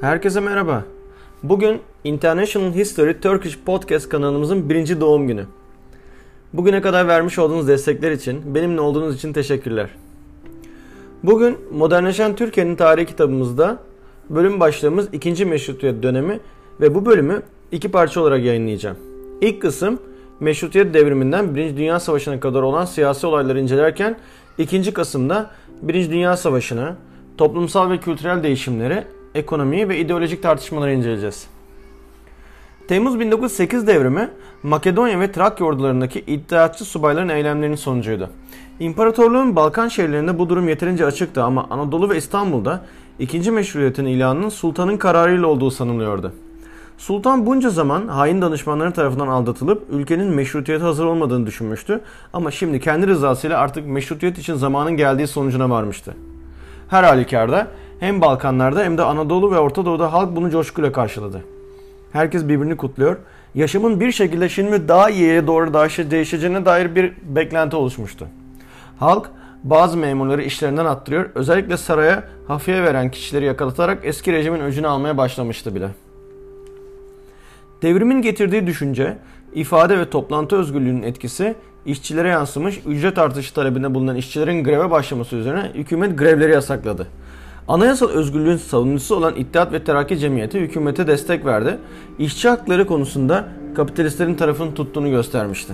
Herkese merhaba. Bugün International History Turkish Podcast kanalımızın birinci doğum günü. Bugüne kadar vermiş olduğunuz destekler için, benimle olduğunuz için teşekkürler. Bugün Modernleşen Türkiye'nin tarihi kitabımızda bölüm başlığımız 2. Meşrutiyet dönemi ve bu bölümü iki parça olarak yayınlayacağım. İlk kısım Meşrutiyet devriminden 1. Dünya Savaşı'na kadar olan siyasi olayları incelerken ikinci kısımda 1. Dünya Savaşı'nı, toplumsal ve kültürel değişimleri, ekonomiyi ve ideolojik tartışmaları inceleyeceğiz. Temmuz 1908 devrimi Makedonya ve Trakya ordularındaki iddiatçı subayların eylemlerinin sonucuydu. İmparatorluğun Balkan şehirlerinde bu durum yeterince açıktı ama Anadolu ve İstanbul'da ikinci meşruiyetin ilanının sultanın kararıyla olduğu sanılıyordu. Sultan bunca zaman hain danışmanları tarafından aldatılıp ülkenin meşrutiyete hazır olmadığını düşünmüştü ama şimdi kendi rızasıyla artık meşrutiyet için zamanın geldiği sonucuna varmıştı. Her halükarda hem Balkanlarda hem de Anadolu ve Orta Doğu'da halk bunu coşkuyla karşıladı. Herkes birbirini kutluyor. Yaşamın bir şekilde şimdi daha iyiye doğru değişeceğine dair bir beklenti oluşmuştu. Halk bazı memurları işlerinden attırıyor. Özellikle saraya hafiye veren kişileri yakalatarak eski rejimin öcünü almaya başlamıştı bile. Devrimin getirdiği düşünce, ifade ve toplantı özgürlüğünün etkisi işçilere yansımış ücret artışı talebinde bulunan işçilerin greve başlaması üzerine hükümet grevleri yasakladı. Anayasal özgürlüğün savunucusu olan İttihat ve Terakki Cemiyeti hükümete destek verdi. İşçi hakları konusunda kapitalistlerin tarafını tuttuğunu göstermişti.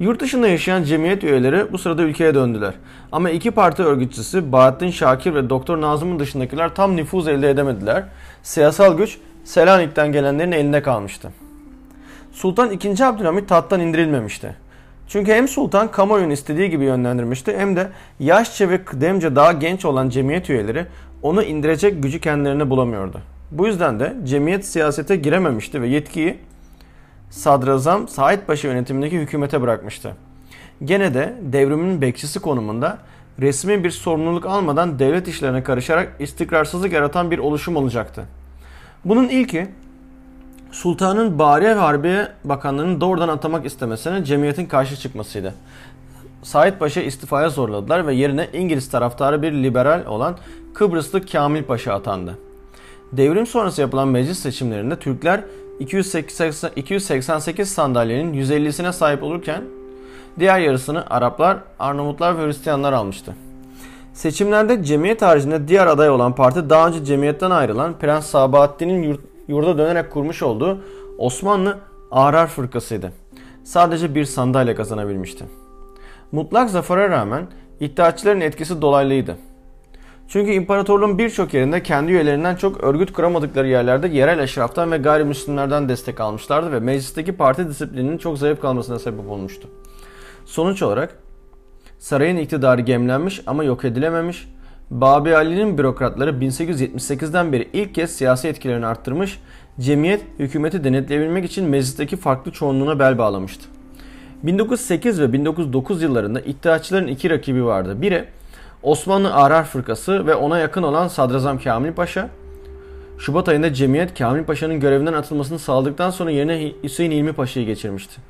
Yurt dışında yaşayan cemiyet üyeleri bu sırada ülkeye döndüler. Ama iki parti örgütçüsü Bahattin Şakir ve Doktor Nazım'ın dışındakiler tam nüfuz elde edemediler. Siyasal güç Selanik'ten gelenlerin elinde kalmıştı. Sultan II. Abdülhamit tahttan indirilmemişti. Çünkü hem sultan kamuoyunu istediği gibi yönlendirmişti hem de yaşça ve kıdemce daha genç olan cemiyet üyeleri onu indirecek gücü kendilerine bulamıyordu. Bu yüzden de cemiyet siyasete girememişti ve yetkiyi Sadrazam Said Paşa yönetimindeki hükümete bırakmıştı. Gene de devrimin bekçisi konumunda resmi bir sorumluluk almadan devlet işlerine karışarak istikrarsızlık yaratan bir oluşum olacaktı. Bunun ilki Sultanın Bariye ve Harbiye Bakanlığı'nı doğrudan atamak istemesine cemiyetin karşı çıkmasıydı. Said Paşa istifaya zorladılar ve yerine İngiliz taraftarı bir liberal olan Kıbrıslı Kamil Paşa atandı. Devrim sonrası yapılan meclis seçimlerinde Türkler 288 sandalyenin 150'sine sahip olurken diğer yarısını Araplar, Arnavutlar ve Hristiyanlar almıştı. Seçimlerde cemiyet haricinde diğer aday olan parti daha önce cemiyetten ayrılan Prens Sabahattin'in yurt, yurda dönerek kurmuş olduğu Osmanlı Arar Fırkası'ydı. Sadece bir sandalye kazanabilmişti. Mutlak zafere rağmen iddiaçıların etkisi dolaylıydı. Çünkü imparatorluğun birçok yerinde kendi üyelerinden çok örgüt kuramadıkları yerlerde yerel eşraftan ve gayrimüslimlerden destek almışlardı ve meclisteki parti disiplininin çok zayıf kalmasına sebep olmuştu. Sonuç olarak sarayın iktidarı gemlenmiş ama yok edilememiş, Babi Ali'nin bürokratları 1878'den beri ilk kez siyasi etkilerini arttırmış, cemiyet hükümeti denetleyebilmek için meclisteki farklı çoğunluğuna bel bağlamıştı. 1908 ve 1909 yıllarında iddiaçıların iki rakibi vardı. Biri Osmanlı Arar Fırkası ve ona yakın olan Sadrazam Kamil Paşa. Şubat ayında cemiyet Kamil Paşa'nın görevinden atılmasını sağladıktan sonra yerine Hüseyin İlmi Paşa'yı geçirmişti.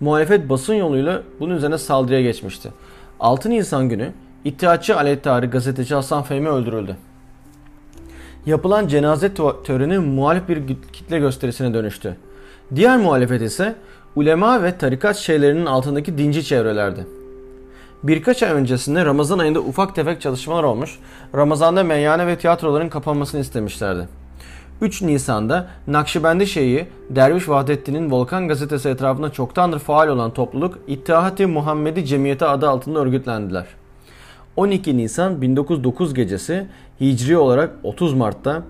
Muhalefet basın yoluyla bunun üzerine saldırıya geçmişti. 6 Nisan günü İttihatçı Alettarı gazeteci Hasan Fehmi öldürüldü. Yapılan cenaze töreni muhalif bir kitle gösterisine dönüştü. Diğer muhalefet ise ulema ve tarikat şeylerinin altındaki dinci çevrelerdi. Birkaç ay öncesinde Ramazan ayında ufak tefek çalışmalar olmuş, Ramazan'da meyhane ve tiyatroların kapanmasını istemişlerdi. 3 Nisan'da Nakşibendi Şeyhi Derviş Vahdettin'in Volkan gazetesi etrafında çoktandır faal olan topluluk İttihat-ı Muhammedi Cemiyeti adı altında örgütlendiler. 12 Nisan 1909 gecesi Hicri olarak 30 Mart'ta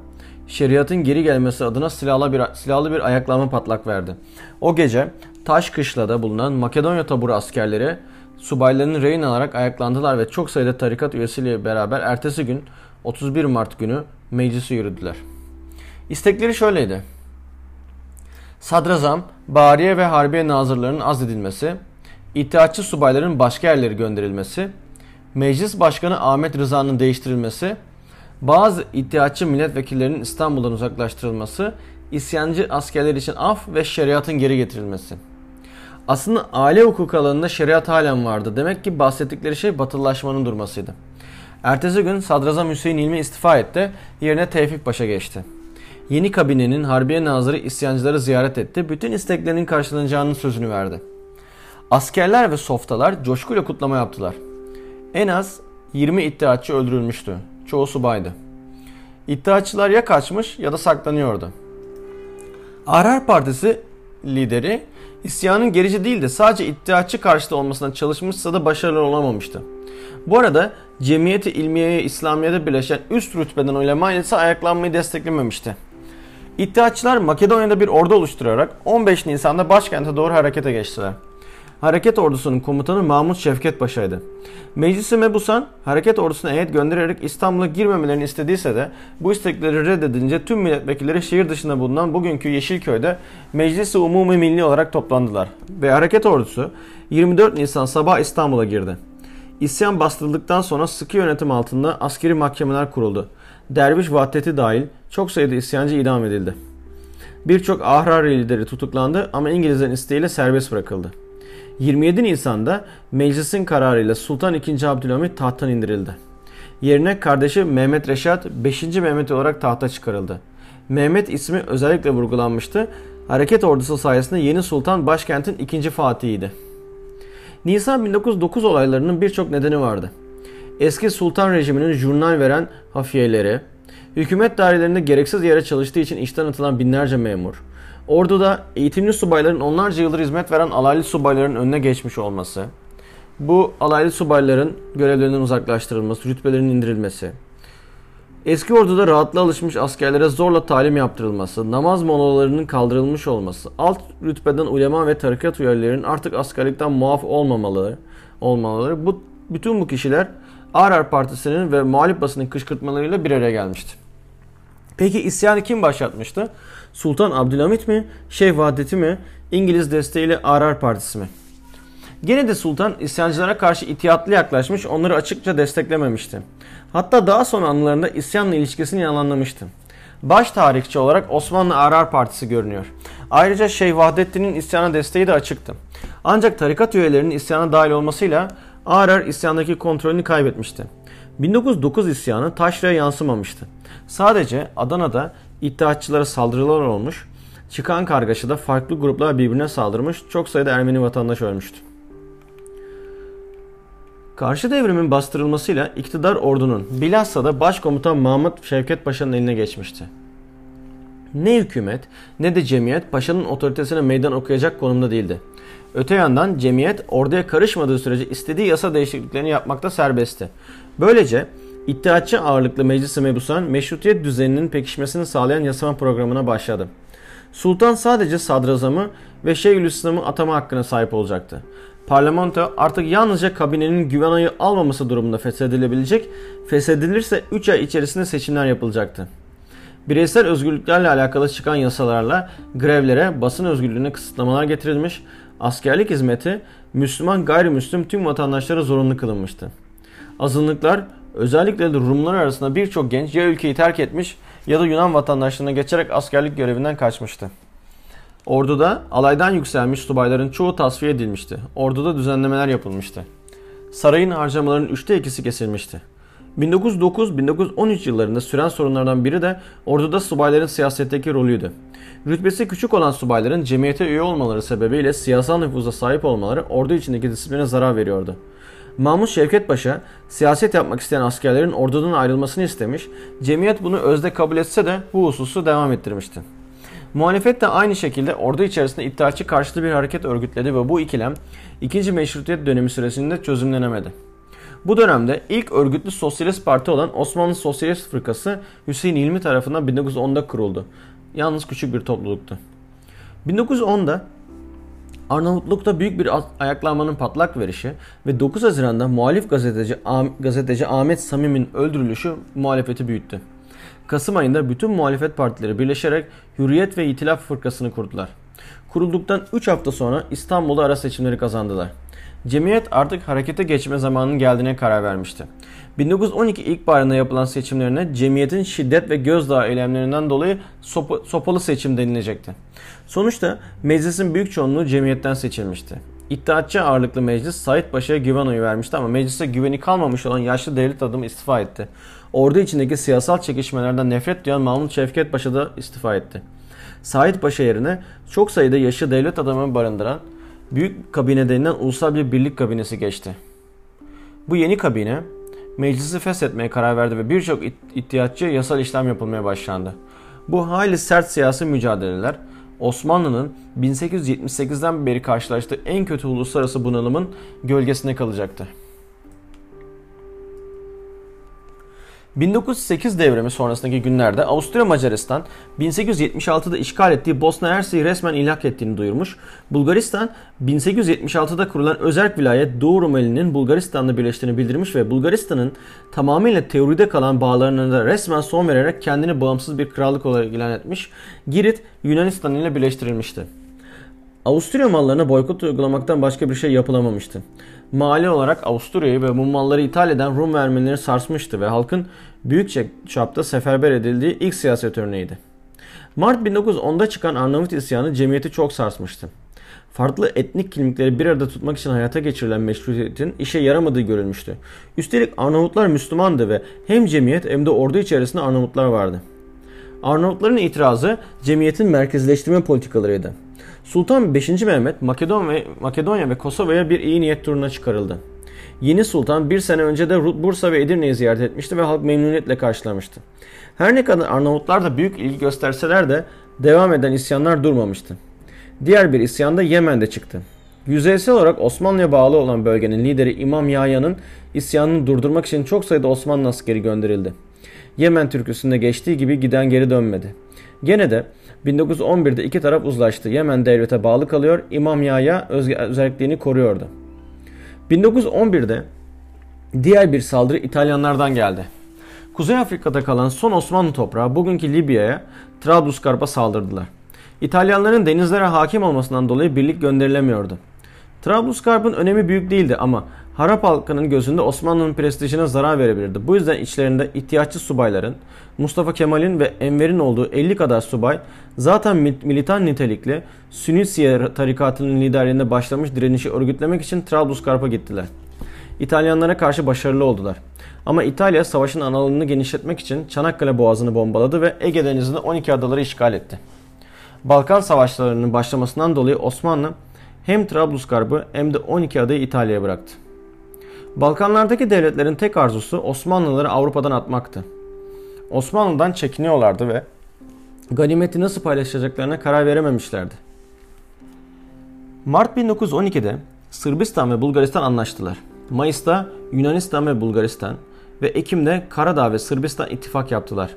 şeriatın geri gelmesi adına silahlı bir, silahlı bir ayaklanma patlak verdi. O gece Taşkışla'da bulunan Makedonya taburu askerleri subaylarını rehin alarak ayaklandılar ve çok sayıda tarikat üyesiyle beraber ertesi gün 31 Mart günü meclisi yürüdüler. İstekleri şöyleydi. Sadrazam, Bariye ve Harbiye nazırlarının azledilmesi, İttihatçı subayların başka yerlere gönderilmesi, Meclis Başkanı Ahmet Rıza'nın değiştirilmesi, bazı iddiatçı milletvekillerinin İstanbul'dan uzaklaştırılması, isyancı askerler için af ve şeriatın geri getirilmesi. Aslında aile hukuk alanında şeriat halen vardı. Demek ki bahsettikleri şey batılılaşmanın durmasıydı. Ertesi gün Sadrazam Hüseyin İlmi istifa etti, yerine Tevfik Paşa geçti. Yeni kabinenin Harbiye Nazırı isyancıları ziyaret etti, bütün isteklerinin karşılanacağının sözünü verdi. Askerler ve softalar coşkuyla kutlama yaptılar. En az 20 iddiatçı öldürülmüştü. Çoğu subaydı. İddiatçılar ya kaçmış ya da saklanıyordu. Arar Partisi lideri isyanın gerici değil de sadece iddiatçı karşıtı olmasına çalışmışsa da başarılı olamamıştı. Bu arada Cemiyeti İlmiye'ye İslamiye'de birleşen üst rütbeden ulema ise ayaklanmayı desteklememişti. İttihatçılar Makedonya'da bir ordu oluşturarak 15 Nisan'da başkente doğru harekete geçtiler. Hareket ordusunun komutanı Mahmut Şevket Paşa'ydı. Meclisi Mebusan hareket ordusuna heyet göndererek İstanbul'a girmemelerini istediyse de bu istekleri reddedince tüm milletvekilleri şehir dışında bulunan bugünkü Yeşilköy'de Meclisi Umumi Milli olarak toplandılar ve hareket ordusu 24 Nisan sabah İstanbul'a girdi. İsyan bastırıldıktan sonra sıkı yönetim altında askeri mahkemeler kuruldu. Derviş Vahdeti dahil çok sayıda isyancı idam edildi. Birçok ahrar lideri tutuklandı ama İngilizlerin isteğiyle serbest bırakıldı. 27 Nisan'da meclisin kararıyla Sultan II. Abdülhamit tahttan indirildi. Yerine kardeşi Mehmet Reşat 5. Mehmet olarak tahta çıkarıldı. Mehmet ismi özellikle vurgulanmıştı. Hareket ordusu sayesinde yeni sultan başkentin ikinci fatihiydi. Nisan 1909 olaylarının birçok nedeni vardı. Eski sultan rejiminin jurnal veren hafiyeleri, hükümet dairelerinde gereksiz yere çalıştığı için işten atılan binlerce memur, orduda eğitimli subayların onlarca yıldır hizmet veren alaylı subayların önüne geçmiş olması, bu alaylı subayların görevlerinden uzaklaştırılması, rütbelerinin indirilmesi, Eski orduda rahatlığa alışmış askerlere zorla talim yaptırılması, namaz molalarının kaldırılmış olması, alt rütbeden ulema ve tarikat üyelerinin artık askerlikten muaf olmamaları, olmaları bu bütün bu kişiler Arar Partisi'nin ve muhalif basının kışkırtmalarıyla bir araya gelmişti. Peki isyanı kim başlatmıştı? Sultan Abdülhamit mi, Şeyh Vahdeti mi, İngiliz desteğiyle Arar Partisi mi? Gene de sultan isyancılara karşı itiyatlı yaklaşmış, onları açıkça desteklememişti. Hatta daha sonra anılarında isyanla ilişkisini yalanlamıştı. Baş tarihçi olarak Osmanlı Arar Partisi görünüyor. Ayrıca Şeyh Vahdettin'in isyana desteği de açıktı. Ancak tarikat üyelerinin isyana dahil olmasıyla Arar isyandaki kontrolünü kaybetmişti. 1909 isyanı Taşra'ya yansımamıştı. Sadece Adana'da iddiatçılara saldırılar olmuş, çıkan kargaşada farklı gruplar birbirine saldırmış, çok sayıda Ermeni vatandaş ölmüştü. Karşı devrimin bastırılmasıyla iktidar ordunun bilhassa da başkomutan Mahmut Şevket Paşa'nın eline geçmişti. Ne hükümet ne de cemiyet paşanın otoritesine meydan okuyacak konumda değildi. Öte yandan cemiyet orduya karışmadığı sürece istediği yasa değişikliklerini yapmakta serbestti. Böylece İttihatçı ağırlıklı Meclis-i Mebusan meşrutiyet düzeninin pekişmesini sağlayan yasama programına başladı. Sultan sadece sadrazamı ve Şeyhülislam'ı atama hakkına sahip olacaktı. Parlamento artık yalnızca kabinenin güven almaması durumunda feshedilebilecek, feshedilirse 3 ay içerisinde seçimler yapılacaktı. Bireysel özgürlüklerle alakalı çıkan yasalarla grevlere, basın özgürlüğüne kısıtlamalar getirilmiş, askerlik hizmeti Müslüman gayrimüslim tüm vatandaşlara zorunlu kılınmıştı. Azınlıklar özellikle de Rumlar arasında birçok genç ya ülkeyi terk etmiş ya da Yunan vatandaşlığına geçerek askerlik görevinden kaçmıştı. Orduda alaydan yükselmiş subayların çoğu tasfiye edilmişti. Orduda düzenlemeler yapılmıştı. Sarayın harcamalarının üçte ikisi kesilmişti. 1909-1913 yıllarında süren sorunlardan biri de orduda subayların siyasetteki rolüydü. Rütbesi küçük olan subayların cemiyete üye olmaları sebebiyle siyasal nüfuza sahip olmaları ordu içindeki disipline zarar veriyordu. Mahmut Şevket Paşa siyaset yapmak isteyen askerlerin ordudan ayrılmasını istemiş, cemiyet bunu özde kabul etse de bu hususu devam ettirmişti. Muhalefet de aynı şekilde ordu içerisinde iddiaçı karşıtı bir hareket örgütledi ve bu ikilem 2. Meşrutiyet dönemi süresinde çözümlenemedi. Bu dönemde ilk örgütlü sosyalist parti olan Osmanlı Sosyalist Fırkası Hüseyin İlmi tarafından 1910'da kuruldu. Yalnız küçük bir topluluktu. 1910'da Arnavutluk'ta büyük bir ayaklanmanın patlak verişi ve 9 Haziran'da muhalif gazeteci, gazeteci Ahmet Samim'in öldürülüşü muhalefeti büyüttü. Kasım ayında bütün muhalefet partileri birleşerek Hürriyet ve İtilaf Fırkası'nı kurdular. Kurulduktan 3 hafta sonra İstanbul'da ara seçimleri kazandılar. Cemiyet artık harekete geçme zamanının geldiğine karar vermişti. 1912 ilkbaharında yapılan seçimlerine cemiyetin şiddet ve gözdağı eylemlerinden dolayı sopa, sopalı seçim denilecekti. Sonuçta meclisin büyük çoğunluğu cemiyetten seçilmişti. İttihatçı ağırlıklı meclis Said Paşa'ya güven oyu vermişti ama meclise güveni kalmamış olan yaşlı devlet adamı istifa etti. Ordu içindeki siyasal çekişmelerden nefret duyan Mahmut Şevket Paşa da istifa etti. Said Paşa yerine çok sayıda yaşlı devlet adamı barındıran büyük kabine denilen ulusal bir birlik kabinesi geçti. Bu yeni kabine meclisi feshetmeye karar verdi ve birçok ihtiyatçı yasal işlem yapılmaya başlandı. Bu hayli sert siyasi mücadeleler Osmanlı'nın 1878'den beri karşılaştığı en kötü uluslararası bunalımın gölgesine kalacaktı. 1908 devrimi sonrasındaki günlerde Avusturya Macaristan 1876'da işgal ettiği Bosna Hersek'i resmen ilhak ettiğini duyurmuş. Bulgaristan 1876'da kurulan özerk vilayet Doğu Rumeli'nin Bulgaristan'la birleştiğini bildirmiş ve Bulgaristan'ın tamamıyla teoride kalan bağlarına da resmen son vererek kendini bağımsız bir krallık olarak ilan etmiş. Girit Yunanistan ile birleştirilmişti. Avusturya mallarına boykot uygulamaktan başka bir şey yapılamamıştı. Mali olarak Avusturya'yı ve bu malları ithal eden Rum ve sarsmıştı ve halkın büyük çapta seferber edildiği ilk siyaset örneğiydi. Mart 1910'da çıkan Arnavut isyanı cemiyeti çok sarsmıştı. Farklı etnik kimlikleri bir arada tutmak için hayata geçirilen meşrutiyetin işe yaramadığı görülmüştü. Üstelik Arnavutlar Müslümandı ve hem cemiyet hem de ordu içerisinde Arnavutlar vardı. Arnavutların itirazı cemiyetin merkezleştirme politikalarıydı. Sultan 5. Mehmet Makedon ve, Makedonya ve Kosova'ya bir iyi niyet turuna çıkarıldı. Yeni sultan bir sene önce de Bursa ve Edirne'yi ziyaret etmişti ve halk memnuniyetle karşılamıştı. Her ne kadar Arnavutlar da büyük ilgi gösterseler de devam eden isyanlar durmamıştı. Diğer bir isyan da Yemen'de çıktı. Yüzeysel olarak Osmanlı'ya bağlı olan bölgenin lideri İmam Yahya'nın isyanını durdurmak için çok sayıda Osmanlı askeri gönderildi. Yemen türküsünde geçtiği gibi giden geri dönmedi. Gene de 1911'de iki taraf uzlaştı. Yemen devlete bağlı kalıyor, İmam Yahya özelliğini koruyordu. 1911'de diğer bir saldırı İtalyanlardan geldi. Kuzey Afrika'da kalan son Osmanlı toprağı bugünkü Libya'ya Trablusgarp'a saldırdılar. İtalyanların denizlere hakim olmasından dolayı birlik gönderilemiyordu. Trablusgarp'ın önemi büyük değildi ama Harap halkının gözünde Osmanlı'nın prestijine zarar verebilirdi. Bu yüzden içlerinde ihtiyaççı subayların, Mustafa Kemal'in ve Enver'in olduğu 50 kadar subay zaten militan nitelikli Sünni tarikatının liderliğinde başlamış direnişi örgütlemek için Trablusgarp'a gittiler. İtalyanlara karşı başarılı oldular. Ama İtalya savaşın analını genişletmek için Çanakkale Boğazı'nı bombaladı ve Ege Denizi'nde 12 adaları işgal etti. Balkan savaşlarının başlamasından dolayı Osmanlı hem Trablusgarp'ı hem de 12 adayı İtalya'ya bıraktı. Balkanlardaki devletlerin tek arzusu Osmanlıları Avrupa'dan atmaktı. Osmanlı'dan çekiniyorlardı ve ganimeti nasıl paylaşacaklarına karar verememişlerdi. Mart 1912'de Sırbistan ve Bulgaristan anlaştılar. Mayıs'ta Yunanistan ve Bulgaristan ve Ekim'de Karadağ ve Sırbistan ittifak yaptılar.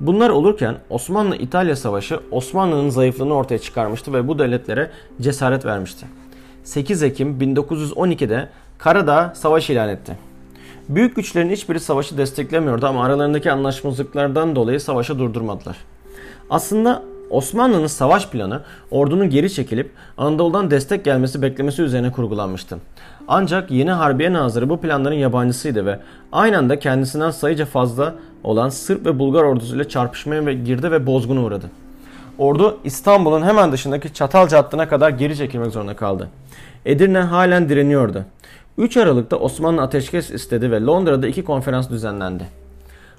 Bunlar olurken Osmanlı-İtalya Savaşı Osmanlı'nın zayıflığını ortaya çıkarmıştı ve bu devletlere cesaret vermişti. 8 Ekim 1912'de Karadağ savaş ilan etti. Büyük güçlerin hiçbiri savaşı desteklemiyordu ama aralarındaki anlaşmazlıklardan dolayı savaşı durdurmadılar. Aslında Osmanlı'nın savaş planı ordunun geri çekilip Anadolu'dan destek gelmesi beklemesi üzerine kurgulanmıştı. Ancak yeni Harbiye Nazırı bu planların yabancısıydı ve aynı anda kendisinden sayıca fazla olan Sırp ve Bulgar ordusuyla çarpışmaya girdi ve bozguna uğradı. Ordu İstanbul'un hemen dışındaki Çatalca hattına kadar geri çekilmek zorunda kaldı. Edirne halen direniyordu. 3 Aralık'ta Osmanlı ateşkes istedi ve Londra'da iki konferans düzenlendi.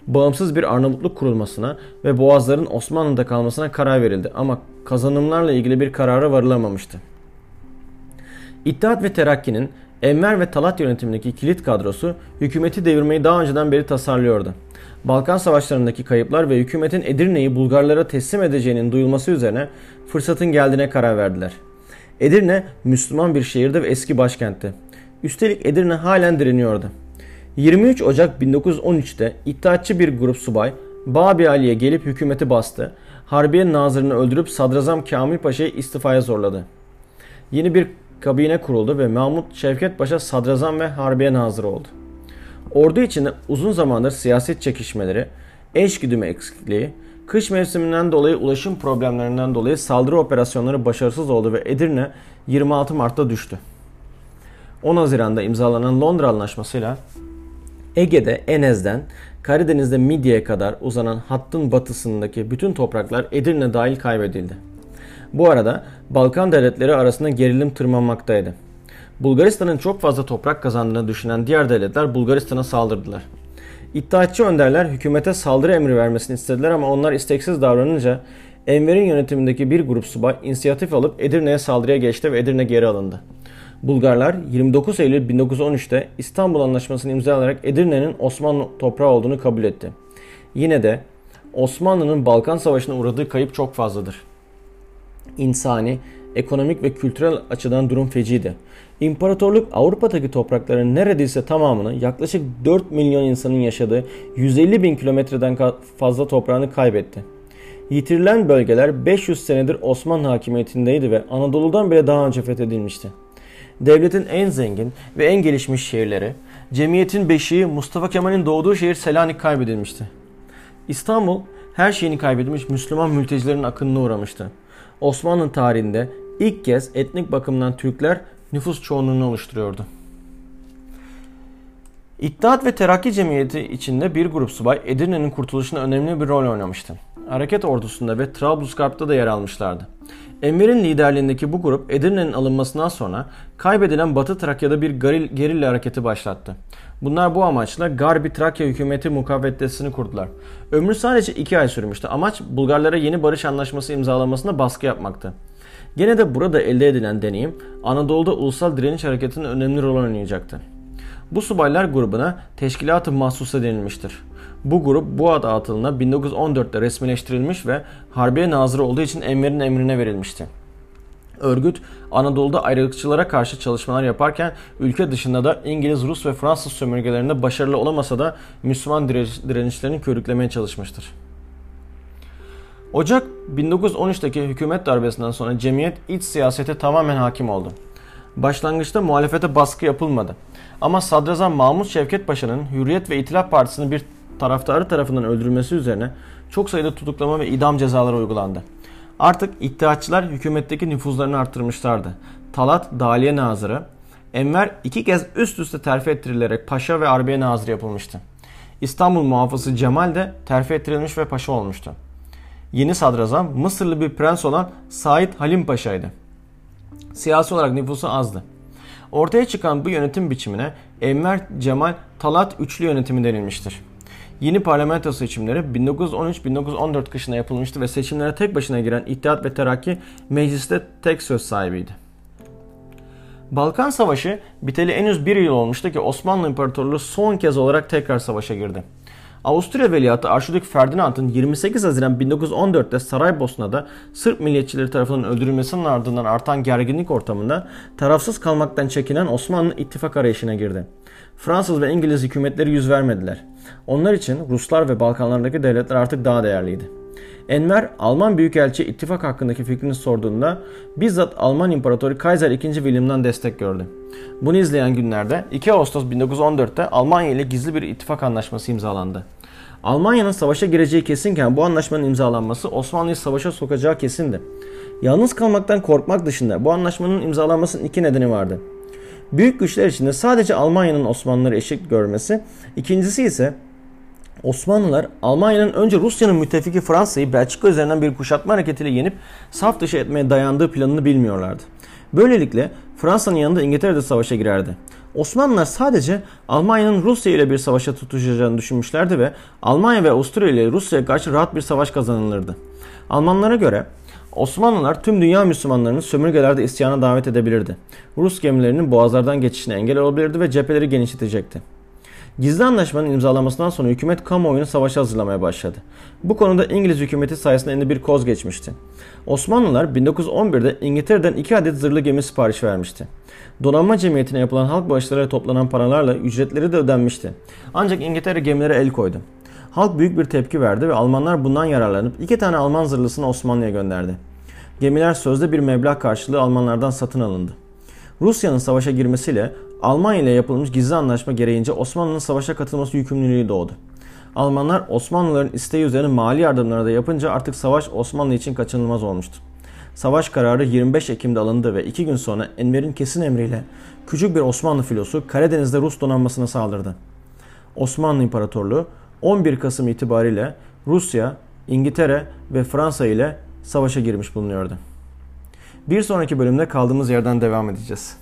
Bağımsız bir Arnavutluk kurulmasına ve Boğazların Osmanlı'da kalmasına karar verildi ama kazanımlarla ilgili bir karara varılamamıştı. İttihat ve Terakki'nin Enver ve Talat yönetimindeki kilit kadrosu hükümeti devirmeyi daha önceden beri tasarlıyordu. Balkan savaşlarındaki kayıplar ve hükümetin Edirne'yi Bulgarlara teslim edeceğinin duyulması üzerine fırsatın geldiğine karar verdiler. Edirne Müslüman bir şehirdi ve eski başkentti. Üstelik Edirne halen direniyordu. 23 Ocak 1913'te iddiatçı bir grup subay Babi Ali'ye gelip hükümeti bastı. Harbiye nazırını öldürüp Sadrazam Kamil Paşa'yı istifaya zorladı. Yeni bir kabine kuruldu ve Mahmut Şevket Paşa sadrazam ve harbiye nazırı oldu. Ordu içinde uzun zamandır siyaset çekişmeleri, eş güdümü eksikliği, kış mevsiminden dolayı ulaşım problemlerinden dolayı saldırı operasyonları başarısız oldu ve Edirne 26 Mart'ta düştü. 10 Haziran'da imzalanan Londra Anlaşması'yla Ege'de Enez'den Karadeniz'de Midya'ya kadar uzanan hattın batısındaki bütün topraklar Edirne dahil kaybedildi. Bu arada Balkan devletleri arasında gerilim tırmanmaktaydı. Bulgaristan'ın çok fazla toprak kazandığını düşünen diğer devletler Bulgaristan'a saldırdılar. İttihatçı önderler hükümete saldırı emri vermesini istediler ama onlar isteksiz davranınca Enver'in yönetimindeki bir grup subay inisiyatif alıp Edirne'ye saldırıya geçti ve Edirne geri alındı. Bulgarlar 29 Eylül 1913'te İstanbul Anlaşması'nı imzalayarak Edirne'nin Osmanlı toprağı olduğunu kabul etti. Yine de Osmanlı'nın Balkan Savaşı'na uğradığı kayıp çok fazladır. İnsani, ekonomik ve kültürel açıdan durum feciydi. İmparatorluk Avrupa'daki toprakların neredeyse tamamını yaklaşık 4 milyon insanın yaşadığı 150 bin kilometreden fazla toprağını kaybetti. Yitirilen bölgeler 500 senedir Osmanlı hakimiyetindeydi ve Anadolu'dan bile daha önce fethedilmişti. Devletin en zengin ve en gelişmiş şehirleri, cemiyetin beşiği Mustafa Kemal'in doğduğu şehir Selanik kaybedilmişti. İstanbul her şeyini kaybetmiş Müslüman mültecilerin akınına uğramıştı. Osmanlı tarihinde ilk kez etnik bakımdan Türkler nüfus çoğunluğunu oluşturuyordu. İttihat ve Terakki Cemiyeti içinde bir grup subay Edirne'nin kurtuluşunda önemli bir rol oynamıştı. Hareket ordusunda ve Trablusgarp'ta da yer almışlardı. Enver'in liderliğindeki bu grup Edirne'nin alınmasından sonra kaybedilen Batı Trakya'da bir gerilla hareketi başlattı. Bunlar bu amaçla Garbi Trakya hükümeti mukavvetesini kurdular. Ömrü sadece iki ay sürmüştü. Amaç Bulgarlara yeni barış anlaşması imzalamasına baskı yapmaktı. Gene de burada elde edilen deneyim Anadolu'da ulusal direniş hareketinin önemli rol oynayacaktı. Bu subaylar grubuna Teşkilat-ı Mahsusa denilmiştir. Bu grup bu ad altında 1914'te resmileştirilmiş ve Harbiye Nazırı olduğu için Enver'in emrine verilmişti. Örgüt Anadolu'da ayrılıkçılara karşı çalışmalar yaparken ülke dışında da İngiliz, Rus ve Fransız sömürgelerinde başarılı olamasa da Müslüman direnişlerini körüklemeye çalışmıştır. Ocak 1913'teki hükümet darbesinden sonra cemiyet iç siyasete tamamen hakim oldu. Başlangıçta muhalefete baskı yapılmadı. Ama Sadrazam Mahmut Şevket Paşa'nın Hürriyet ve İtilaf Partisi'nin bir taraftarı tarafından öldürülmesi üzerine çok sayıda tutuklama ve idam cezaları uygulandı. Artık iddiatçılar hükümetteki nüfuzlarını arttırmışlardı. Talat Daliye Nazırı, Enver iki kez üst üste terfi ettirilerek paşa ve arbiye nazırı yapılmıştı. İstanbul muhafızı Cemal de terfi ettirilmiş ve paşa olmuştu. Yeni sadrazam Mısırlı bir prens olan Said Halim Paşa'ydı. Siyasi olarak nüfusu azdı. Ortaya çıkan bu yönetim biçimine Enver Cemal Talat üçlü yönetimi denilmiştir. Yeni parlamento seçimleri 1913-1914 kışında yapılmıştı ve seçimlere tek başına giren İttihat ve Terakki mecliste tek söz sahibiydi. Balkan Savaşı biteli henüz bir yıl olmuştu ki Osmanlı İmparatorluğu son kez olarak tekrar savaşa girdi. Avusturya Veliahtı Arşidük Ferdinand'ın 28 Haziran 1914'te Saraybosna'da Sırp milliyetçileri tarafından öldürülmesinin ardından artan gerginlik ortamında tarafsız kalmaktan çekinen Osmanlı ittifak arayışına girdi. Fransız ve İngiliz hükümetleri yüz vermediler. Onlar için Ruslar ve Balkanlardaki devletler artık daha değerliydi. Enver Alman Büyükelçi ittifak hakkındaki fikrini sorduğunda bizzat Alman İmparatoru Kaiser II. William'dan destek gördü. Bunu izleyen günlerde 2 Ağustos 1914'te Almanya ile gizli bir ittifak anlaşması imzalandı. Almanya'nın savaşa gireceği kesinken bu anlaşmanın imzalanması Osmanlı'yı savaşa sokacağı kesindi. Yalnız kalmaktan korkmak dışında bu anlaşmanın imzalanmasının iki nedeni vardı. Büyük güçler içinde sadece Almanya'nın Osmanlıları eşit görmesi, ikincisi ise Osmanlılar Almanya'nın önce Rusya'nın müttefiki Fransa'yı Belçika üzerinden bir kuşatma hareketiyle yenip saf dışı etmeye dayandığı planını bilmiyorlardı. Böylelikle Fransa'nın yanında İngiltere de savaşa girerdi. Osmanlılar sadece Almanya'nın Rusya ile bir savaşa tutuşacağını düşünmüşlerdi ve Almanya ve Avusturya ile Rusya'ya karşı rahat bir savaş kazanılırdı. Almanlara göre Osmanlılar tüm dünya Müslümanlarını sömürgelerde isyana davet edebilirdi. Rus gemilerinin boğazlardan geçişine engel olabilirdi ve cepheleri genişletecekti. Gizli anlaşmanın imzalanmasından sonra hükümet kamuoyunu savaşa hazırlamaya başladı. Bu konuda İngiliz hükümeti sayesinde elinde bir koz geçmişti. Osmanlılar 1911'de İngiltere'den iki adet zırhlı gemi sipariş vermişti. Donanma cemiyetine yapılan halk bağışlarıyla toplanan paralarla ücretleri de ödenmişti. Ancak İngiltere gemilere el koydu. Halk büyük bir tepki verdi ve Almanlar bundan yararlanıp iki tane Alman zırhlısını Osmanlı'ya gönderdi. Gemiler sözde bir meblağ karşılığı Almanlardan satın alındı. Rusya'nın savaşa girmesiyle Almanya ile yapılmış gizli anlaşma gereğince Osmanlı'nın savaşa katılması yükümlülüğü doğdu. Almanlar Osmanlıların isteği üzerine mali yardımları da yapınca artık savaş Osmanlı için kaçınılmaz olmuştu. Savaş kararı 25 Ekim'de alındı ve iki gün sonra Enver'in kesin emriyle küçük bir Osmanlı filosu Karadeniz'de Rus donanmasına saldırdı. Osmanlı İmparatorluğu 11 Kasım itibariyle Rusya, İngiltere ve Fransa ile savaşa girmiş bulunuyordu. Bir sonraki bölümde kaldığımız yerden devam edeceğiz.